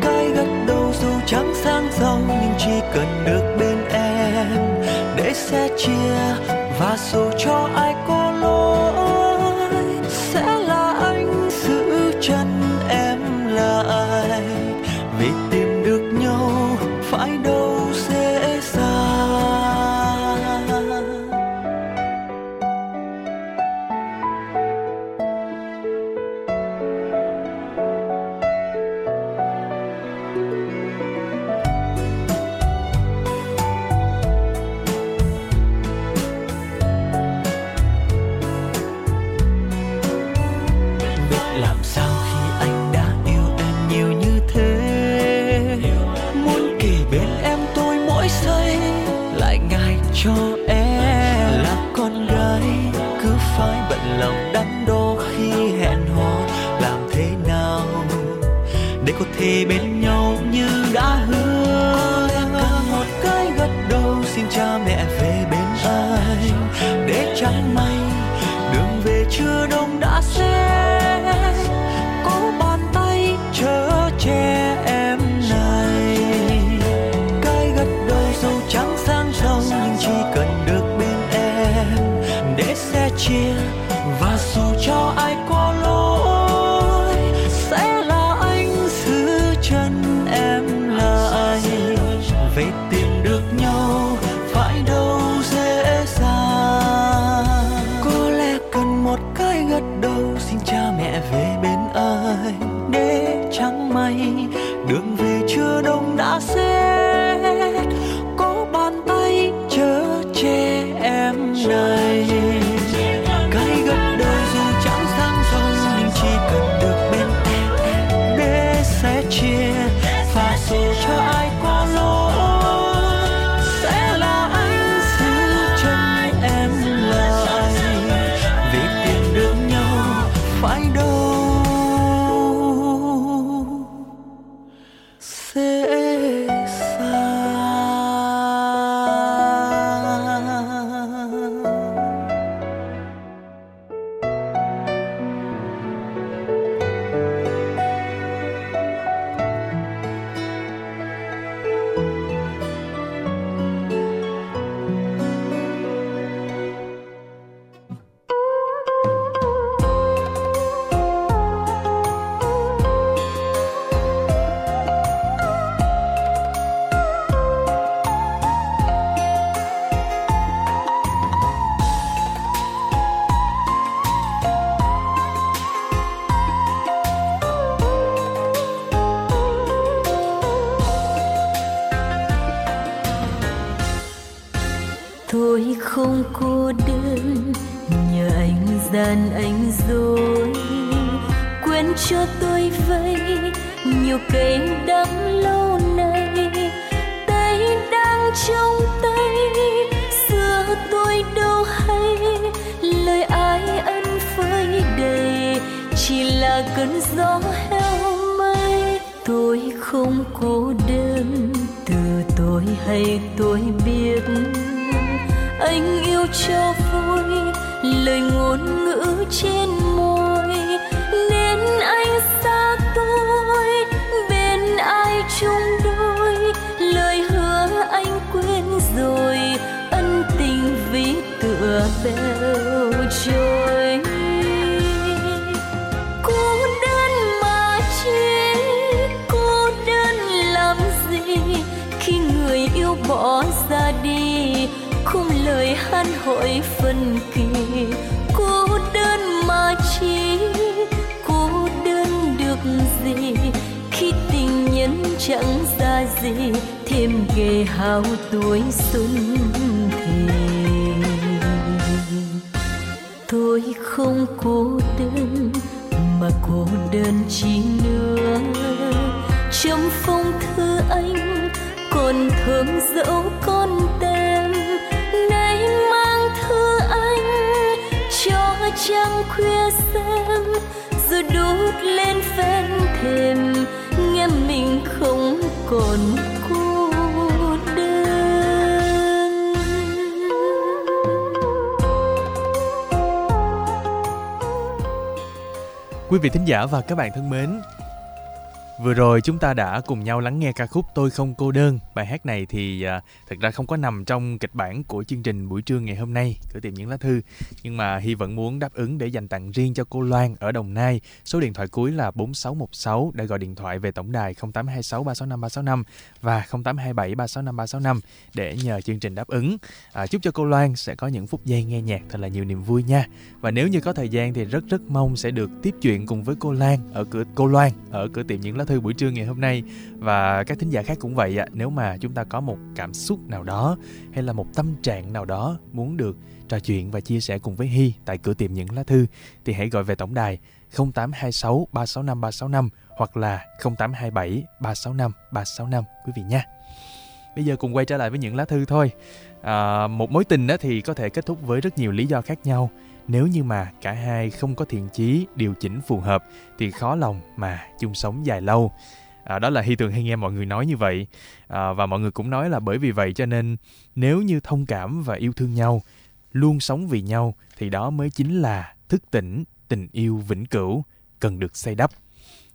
S13: Cái gật đầu dù trắng sang giàu nhưng chỉ cần được bên em. Để xe chia và dù cho ai có lỗi chẳng
S14: ra
S5: gì, thêm ghê hao tuổi xuân thì. Tôi không cô đơn, mà cô đơn chi nữa. Trong phong thư anh còn thơm dẫu
S3: Quý vị thính giả và các bạn thân mến, Vừa rồi chúng ta đã cùng nhau lắng nghe ca khúc Tôi không cô đơn. Bài hát này thì à, thật ra không có nằm trong kịch bản của chương trình buổi trưa ngày hôm nay, cửa tìm những lá thư. Nhưng mà Hy vẫn muốn đáp ứng để dành tặng riêng cho cô Loan ở Đồng Nai. Số điện thoại cuối là 4616 để gọi điện thoại về tổng đài 0826 365 365 và 0827 365 365 để nhờ chương trình đáp ứng. À, chúc cho cô Loan sẽ có những phút giây nghe nhạc thật là nhiều niềm vui nha. Và nếu như có thời gian thì rất rất mong sẽ được tiếp chuyện cùng với cô Lan ở cửa cô Loan ở cửa tiệm những lá thư buổi trưa ngày hôm nay và các thính giả khác cũng vậy ạ nếu mà chúng ta có một cảm xúc nào đó hay là một tâm trạng nào đó muốn được trò chuyện và chia sẻ cùng với Hy tại cửa tiệm những lá thư thì hãy gọi về tổng đài 0826 365 365 hoặc là 0827 365 365 quý vị nha. Bây giờ cùng quay trở lại với những lá thư thôi. À, một mối tình đó thì có thể kết thúc với rất nhiều lý do khác nhau nếu như mà cả hai không có thiện chí điều chỉnh phù hợp thì khó lòng mà chung sống dài lâu. À, đó là hy thường hay nghe mọi người nói như vậy. À, và mọi người cũng nói là bởi vì vậy cho nên nếu như thông cảm và yêu thương nhau luôn sống vì nhau thì đó mới chính là thức tỉnh tình yêu vĩnh cửu cần được xây đắp.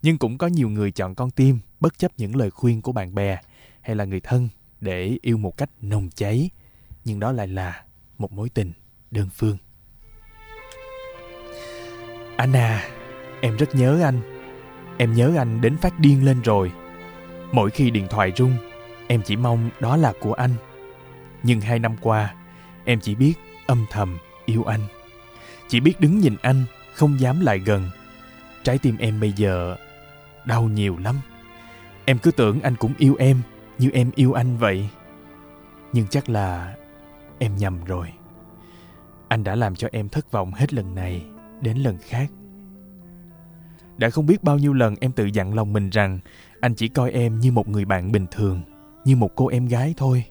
S3: Nhưng cũng có nhiều người chọn con tim bất chấp những lời khuyên của bạn bè hay là người thân để yêu một cách nồng cháy. Nhưng đó lại là một mối tình đơn phương. Anna, em rất nhớ anh. Em nhớ anh đến phát điên lên rồi. Mỗi khi điện thoại rung, em chỉ mong đó là của anh. Nhưng hai năm qua, em chỉ biết âm thầm yêu anh. Chỉ biết đứng nhìn anh, không dám lại gần. Trái tim em bây giờ đau nhiều lắm. Em cứ tưởng anh cũng yêu em như em yêu anh vậy. Nhưng chắc là em nhầm rồi. Anh đã làm cho em thất vọng hết lần này đến lần khác. Đã không biết bao nhiêu lần em tự dặn lòng mình rằng anh chỉ coi em như một người bạn bình thường, như một cô em gái thôi.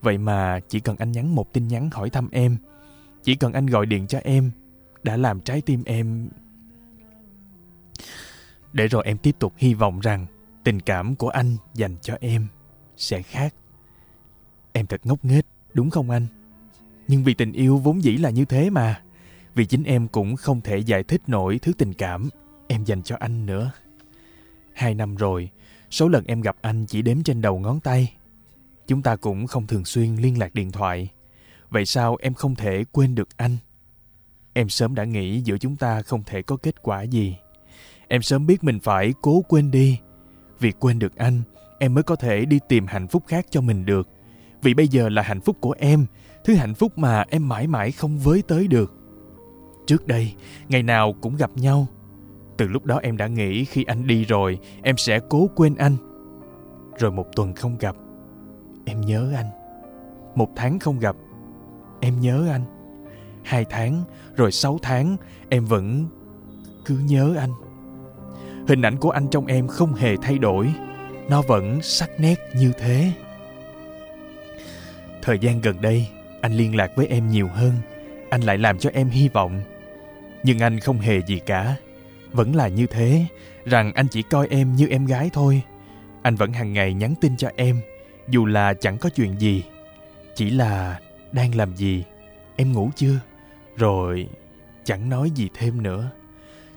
S3: Vậy mà chỉ cần anh nhắn một tin nhắn hỏi thăm em, chỉ cần anh gọi điện cho em, đã làm trái tim em... Để rồi em tiếp tục hy vọng rằng tình cảm của anh dành cho em sẽ khác. Em thật ngốc nghếch, đúng không anh? Nhưng vì tình yêu vốn dĩ là như thế mà vì chính em cũng không thể giải thích nổi thứ tình cảm em dành cho anh nữa. Hai năm rồi, số lần em gặp anh chỉ đếm trên đầu ngón tay. Chúng ta cũng không thường xuyên liên lạc điện thoại. Vậy sao em không thể quên được anh? Em sớm đã nghĩ giữa chúng ta không thể có kết quả gì. Em sớm biết mình phải cố quên đi. Vì quên được anh, em mới có thể đi tìm hạnh phúc khác cho mình được. Vì bây giờ là hạnh phúc của em, thứ hạnh phúc mà em mãi mãi không với tới được. Trước đây, ngày nào cũng gặp nhau. Từ lúc đó em đã nghĩ khi anh đi rồi, em sẽ cố quên anh. Rồi một tuần không gặp, em nhớ anh. Một tháng không gặp, em nhớ anh. Hai tháng, rồi sáu tháng, em vẫn cứ nhớ anh. Hình ảnh của anh trong em không hề thay đổi, nó vẫn sắc nét như thế. Thời gian gần đây, anh liên lạc với em nhiều hơn, anh lại làm cho em hy vọng nhưng anh không hề gì cả. Vẫn là như thế, rằng anh chỉ coi em như em gái thôi. Anh vẫn hàng ngày nhắn tin cho em, dù là chẳng có chuyện gì. Chỉ là đang làm gì, em ngủ chưa? Rồi chẳng nói gì thêm nữa.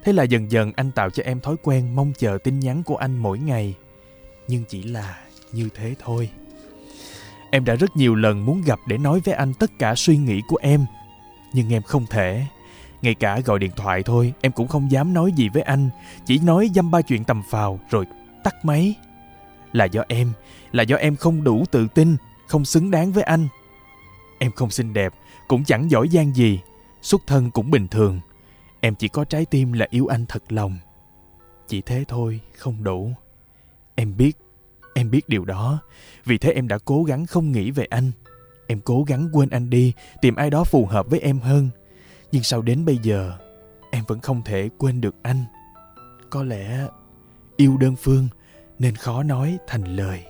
S3: Thế là dần dần anh tạo cho em thói quen mong chờ tin nhắn của anh mỗi ngày. Nhưng chỉ là như thế thôi. Em đã rất nhiều lần muốn gặp để nói với anh tất cả suy nghĩ của em. Nhưng em không thể ngay cả gọi điện thoại thôi em cũng không dám nói gì với anh Chỉ nói dăm ba chuyện tầm phào rồi tắt máy Là do em Là do em không đủ tự tin Không xứng đáng với anh Em không xinh đẹp Cũng chẳng giỏi giang gì Xuất thân cũng bình thường Em chỉ có trái tim là yêu anh thật lòng. Chỉ thế thôi, không đủ. Em biết, em biết điều đó. Vì thế em đã cố gắng không nghĩ về anh. Em cố gắng quên anh đi, tìm ai đó phù hợp với em hơn. Nhưng sau đến bây giờ, em vẫn không thể quên được anh. Có lẽ yêu đơn phương nên khó nói thành lời.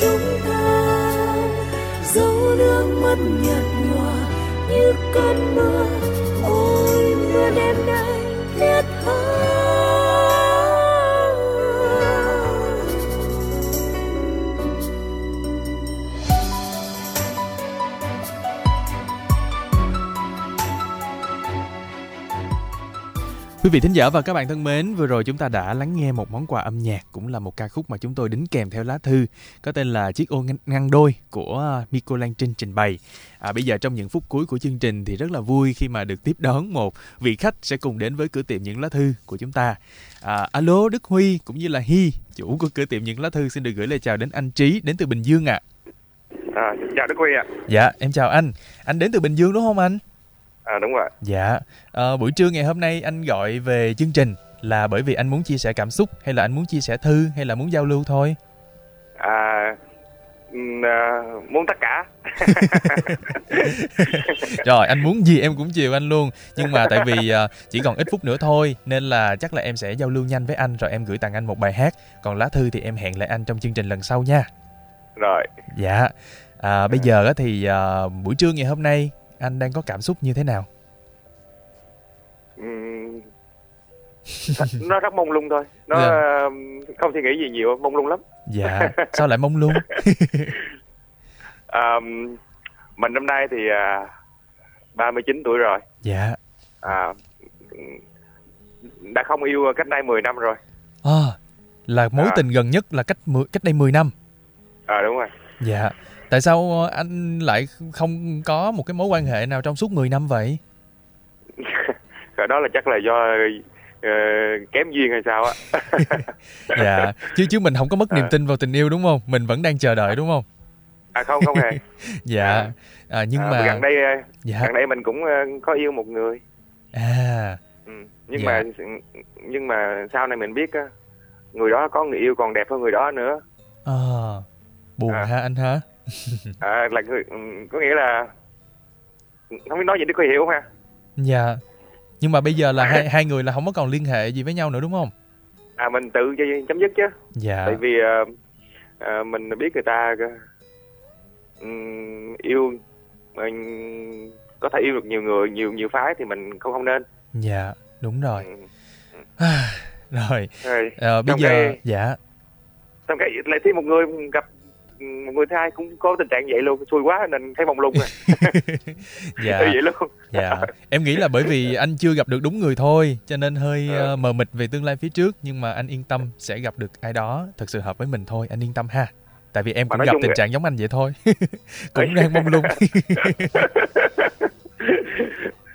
S2: Chúng ta. Dấu nước mắt nhạt nhòa như cơn mưa.
S3: Vị thính giả và các bạn thân mến, vừa rồi chúng ta đã lắng nghe một món quà âm nhạc cũng là một ca khúc mà chúng tôi đính kèm theo lá thư có tên là Chiếc ô ngăn, đôi của Miko Lan Trinh trình bày. À, bây giờ trong những phút cuối của chương trình thì rất là vui khi mà được tiếp đón một vị khách sẽ cùng đến với cửa tiệm những lá thư của chúng ta. À, alo Đức Huy cũng như là Hy, chủ của cửa tiệm những lá thư xin được gửi lời chào đến anh Trí đến từ Bình Dương ạ. À.
S15: À, chào Đức Huy ạ.
S3: Dạ, em chào anh. Anh đến từ Bình Dương đúng không anh?
S15: À đúng rồi.
S3: Dạ, à, buổi trưa ngày hôm nay anh gọi về chương trình là bởi vì anh muốn chia sẻ cảm xúc hay là anh muốn chia sẻ thư hay là muốn giao lưu thôi?
S15: À, à muốn tất cả.
S3: Rồi, anh muốn gì em cũng chiều anh luôn. Nhưng mà tại vì à, chỉ còn ít phút nữa thôi nên là chắc là em sẽ giao lưu nhanh với anh rồi em gửi tặng anh một bài hát. Còn lá thư thì em hẹn lại anh trong chương trình lần sau nha.
S15: Rồi.
S3: Dạ. À, bây giờ thì à, buổi trưa ngày hôm nay anh đang có cảm xúc như thế nào?
S15: Ừm, nó rất mông lung thôi. Nó
S3: Dạ.
S15: ừm, không suy nghĩ gì nhiều, mông lung lắm.
S3: Dạ, sao lại mông lung?
S15: À, mình năm nay thì à, 39 tuổi rồi.
S3: Dạ.
S15: À, đã không yêu cách đây 10 năm rồi.
S3: À, là mối
S15: À.
S3: tình gần nhất là cách cách đây 10 năm.
S15: À đúng rồi.
S3: Dạ. Tại sao anh lại không có một cái mối quan hệ nào trong suốt 10 năm vậy?
S15: Rồi đó là chắc là do ờ, kém duyên hay sao á.
S3: Dạ. Chứ chứ mình không có mất niềm
S15: À.
S3: tin vào tình yêu đúng không? Mình vẫn đang chờ đợi đúng không?
S15: À không không hề.
S3: Dạ. À, nhưng
S15: À,
S3: mà
S15: gần đây ờ,
S3: Dạ.
S15: gần đây mình cũng ờ, có yêu một người.
S3: à
S15: Ừ. nhưng
S3: Dạ.
S15: mà nhưng mà sau này mình biết á người đó có người yêu còn đẹp hơn người đó nữa
S3: à, buồn
S15: À.
S3: ha anh hả?
S15: À, là người ừ, có nghĩa là không biết nói gì để có hiểu ha
S3: Dạ. Nhưng mà bây giờ là hai hai người là không có còn liên hệ gì với nhau nữa đúng không?
S15: à mình tự chấm dứt chứ
S3: Dạ.
S15: tại vì ờ, ờ, mình biết người ta ừm, yêu mình có thể yêu được nhiều người nhiều nhiều phái thì mình không không nên
S3: Dạ, đúng rồi.
S15: Ừ.
S3: rồi.
S15: Rồi,
S3: Ờ, bây
S15: trong
S3: giờ
S15: cái-
S3: dạ.
S15: xong cái lại thêm một người gặp một người thứ hai cũng có tình trạng vậy luôn xui quá nên thấy mong lung rồi
S3: dạ.
S15: Vậy luôn.
S3: Dạ. Em nghĩ là bởi vì anh chưa gặp được đúng người thôi cho nên hơi
S15: ờ,
S3: mờ mịt về tương lai phía trước nhưng mà anh yên tâm sẽ gặp được ai đó thật sự hợp với mình thôi anh yên tâm ha. Tại vì em cũng gặp tình trạng giống anh vậy thôi. Cũng đang mông lung.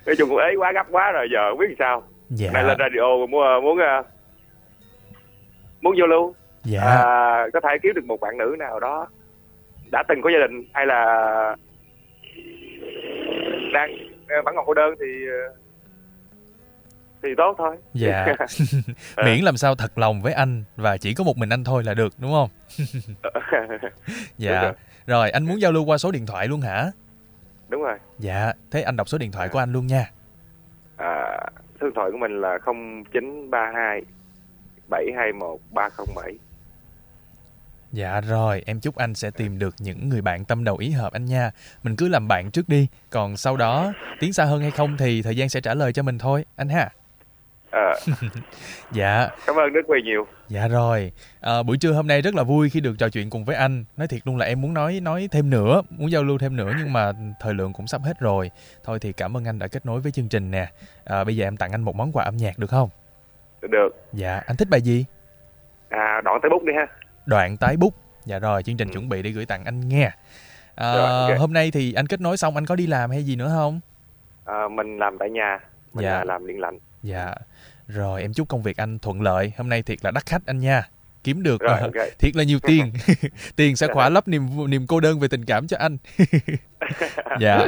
S15: Nói chung cũng ế quá gấp quá rồi giờ không biết làm sao.
S3: Dạ.
S15: Này lên radio muốn muốn ờ, muốn vô lưu.
S3: Dạ.
S15: À, có thể kiếm được một bạn nữ nào đó đã từng có gia đình hay là đang vẫn còn cô đơn thì thì tốt thôi.
S3: Dạ. Miễn làm sao thật lòng với anh và chỉ có một mình anh thôi là được đúng không?
S15: Đúng
S3: dạ
S15: rồi.
S3: rồi anh muốn giao lưu qua số điện thoại luôn hả?
S15: Đúng rồi.
S3: Dạ thế anh đọc số điện thoại của anh luôn nha.
S15: À, số điện thoại của mình là 0932 721 307
S3: Dạ rồi, em chúc anh sẽ tìm được những người bạn tâm đầu ý hợp anh nha. Mình cứ làm bạn trước đi, còn sau đó tiến xa hơn hay không thì thời gian sẽ trả lời cho mình thôi, anh ha.
S15: Ờ,
S3: Dạ,
S15: cảm ơn Đức Huy nhiều
S3: dạ rồi. À, buổi trưa hôm nay rất là vui khi được trò chuyện cùng với anh. Nói thiệt luôn là em muốn nói nói thêm nữa, muốn giao lưu thêm nữa nhưng mà thời lượng cũng sắp hết rồi. Thôi thì cảm ơn anh đã kết nối với chương trình nè. À, bây giờ em tặng anh một món quà âm nhạc được không?
S15: được
S3: Dạ, anh thích bài gì?
S15: à, đoạn tới bút đi ha
S3: Đoạn tái bút. Dạ rồi, chương trình chuẩn bị để gửi tặng anh nghe. À,
S15: Rồi, ok.
S3: Hôm nay thì anh kết nối xong anh có đi làm hay gì nữa không?
S15: à, mình làm tại nhà mình
S3: Dạ.
S15: là làm điện lạnh
S3: Dạ. Rồi em chúc công việc anh thuận lợi. Hôm nay thiệt là đắt khách anh nha. Kiếm được
S15: Rồi,
S3: ờ,
S15: ok.
S3: thiệt là nhiều tiền. tiền sẽ khỏa lấp niềm niềm cô đơn về tình cảm cho anh. dạ.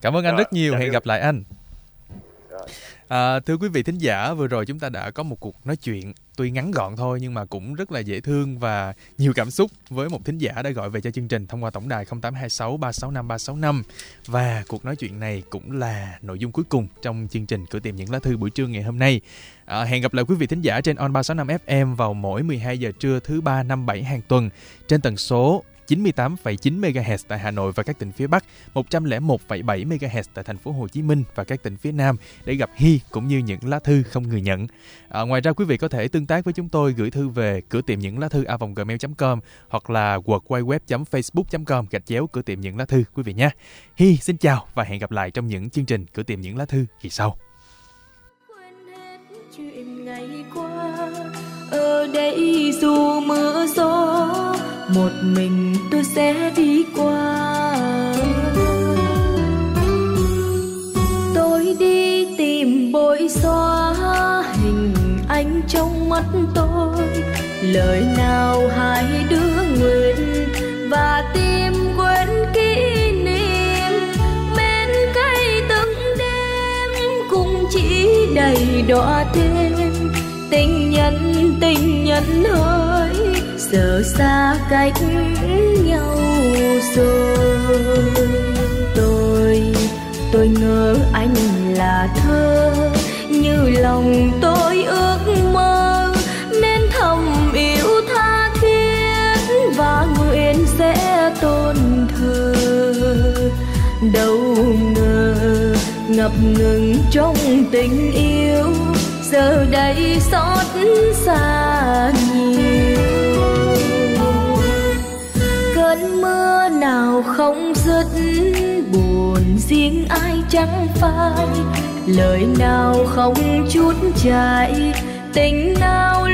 S3: Cảm ơn anh
S15: Rồi,
S3: rất nhiều.
S15: chào
S3: Hẹn gặp lại anh.
S15: Rồi.
S3: À, thưa quý vị thính giả, vừa rồi chúng ta đã có một cuộc nói chuyện tuy ngắn gọn thôi nhưng mà cũng rất là dễ thương và nhiều cảm xúc với một thính giả đã gọi về cho chương trình thông qua tổng đài 0826 365 365 và cuộc nói chuyện này cũng là nội dung cuối cùng trong chương trình cửa tìm những lá thư buổi trưa ngày hôm nay. À, hẹn gặp lại quý vị thính giả trên On 365 FM vào mỗi 12 giờ trưa thứ ba năm 7 hàng tuần trên tần số 98,9 MHz tại Hà Nội và các tỉnh phía Bắc, 101,7 MHz tại thành phố Hồ Chí Minh và các tỉnh phía Nam để gặp Hi cũng như những lá thư không người nhận. À, ngoài ra quý vị có thể tương tác với chúng tôi gửi thư về cửa tiệm những lá thư a gmail.com hoặc là www.facebook.com gạch chéo cửa tiệm những lá thư quý vị nhé. Hi xin chào và hẹn gặp lại trong những chương trình cửa tiệm những lá thư kỳ sau.
S5: ở đây dù mưa gió một mình tôi sẽ đi qua. Tôi đi tìm bội xóa hình anh trong mắt tôi. Lời nào hai đứa nguyện và tim quên kỷ niệm. Bên cây từng đêm cũng chỉ đầy đọa thêm tình nhân tình nhân hơn giờ xa cách nhau rồi. Tôi tôi ngờ anh là thơ, như lòng tôi ước mơ, nên thầm yêu tha thiết và nguyện sẽ tôn thờ. Đâu ngờ ngập ngừng trong tình yêu, giờ đây xót xa nào không rất buồn riêng ai chẳng phải lời nào không chút chạy tình nào luôn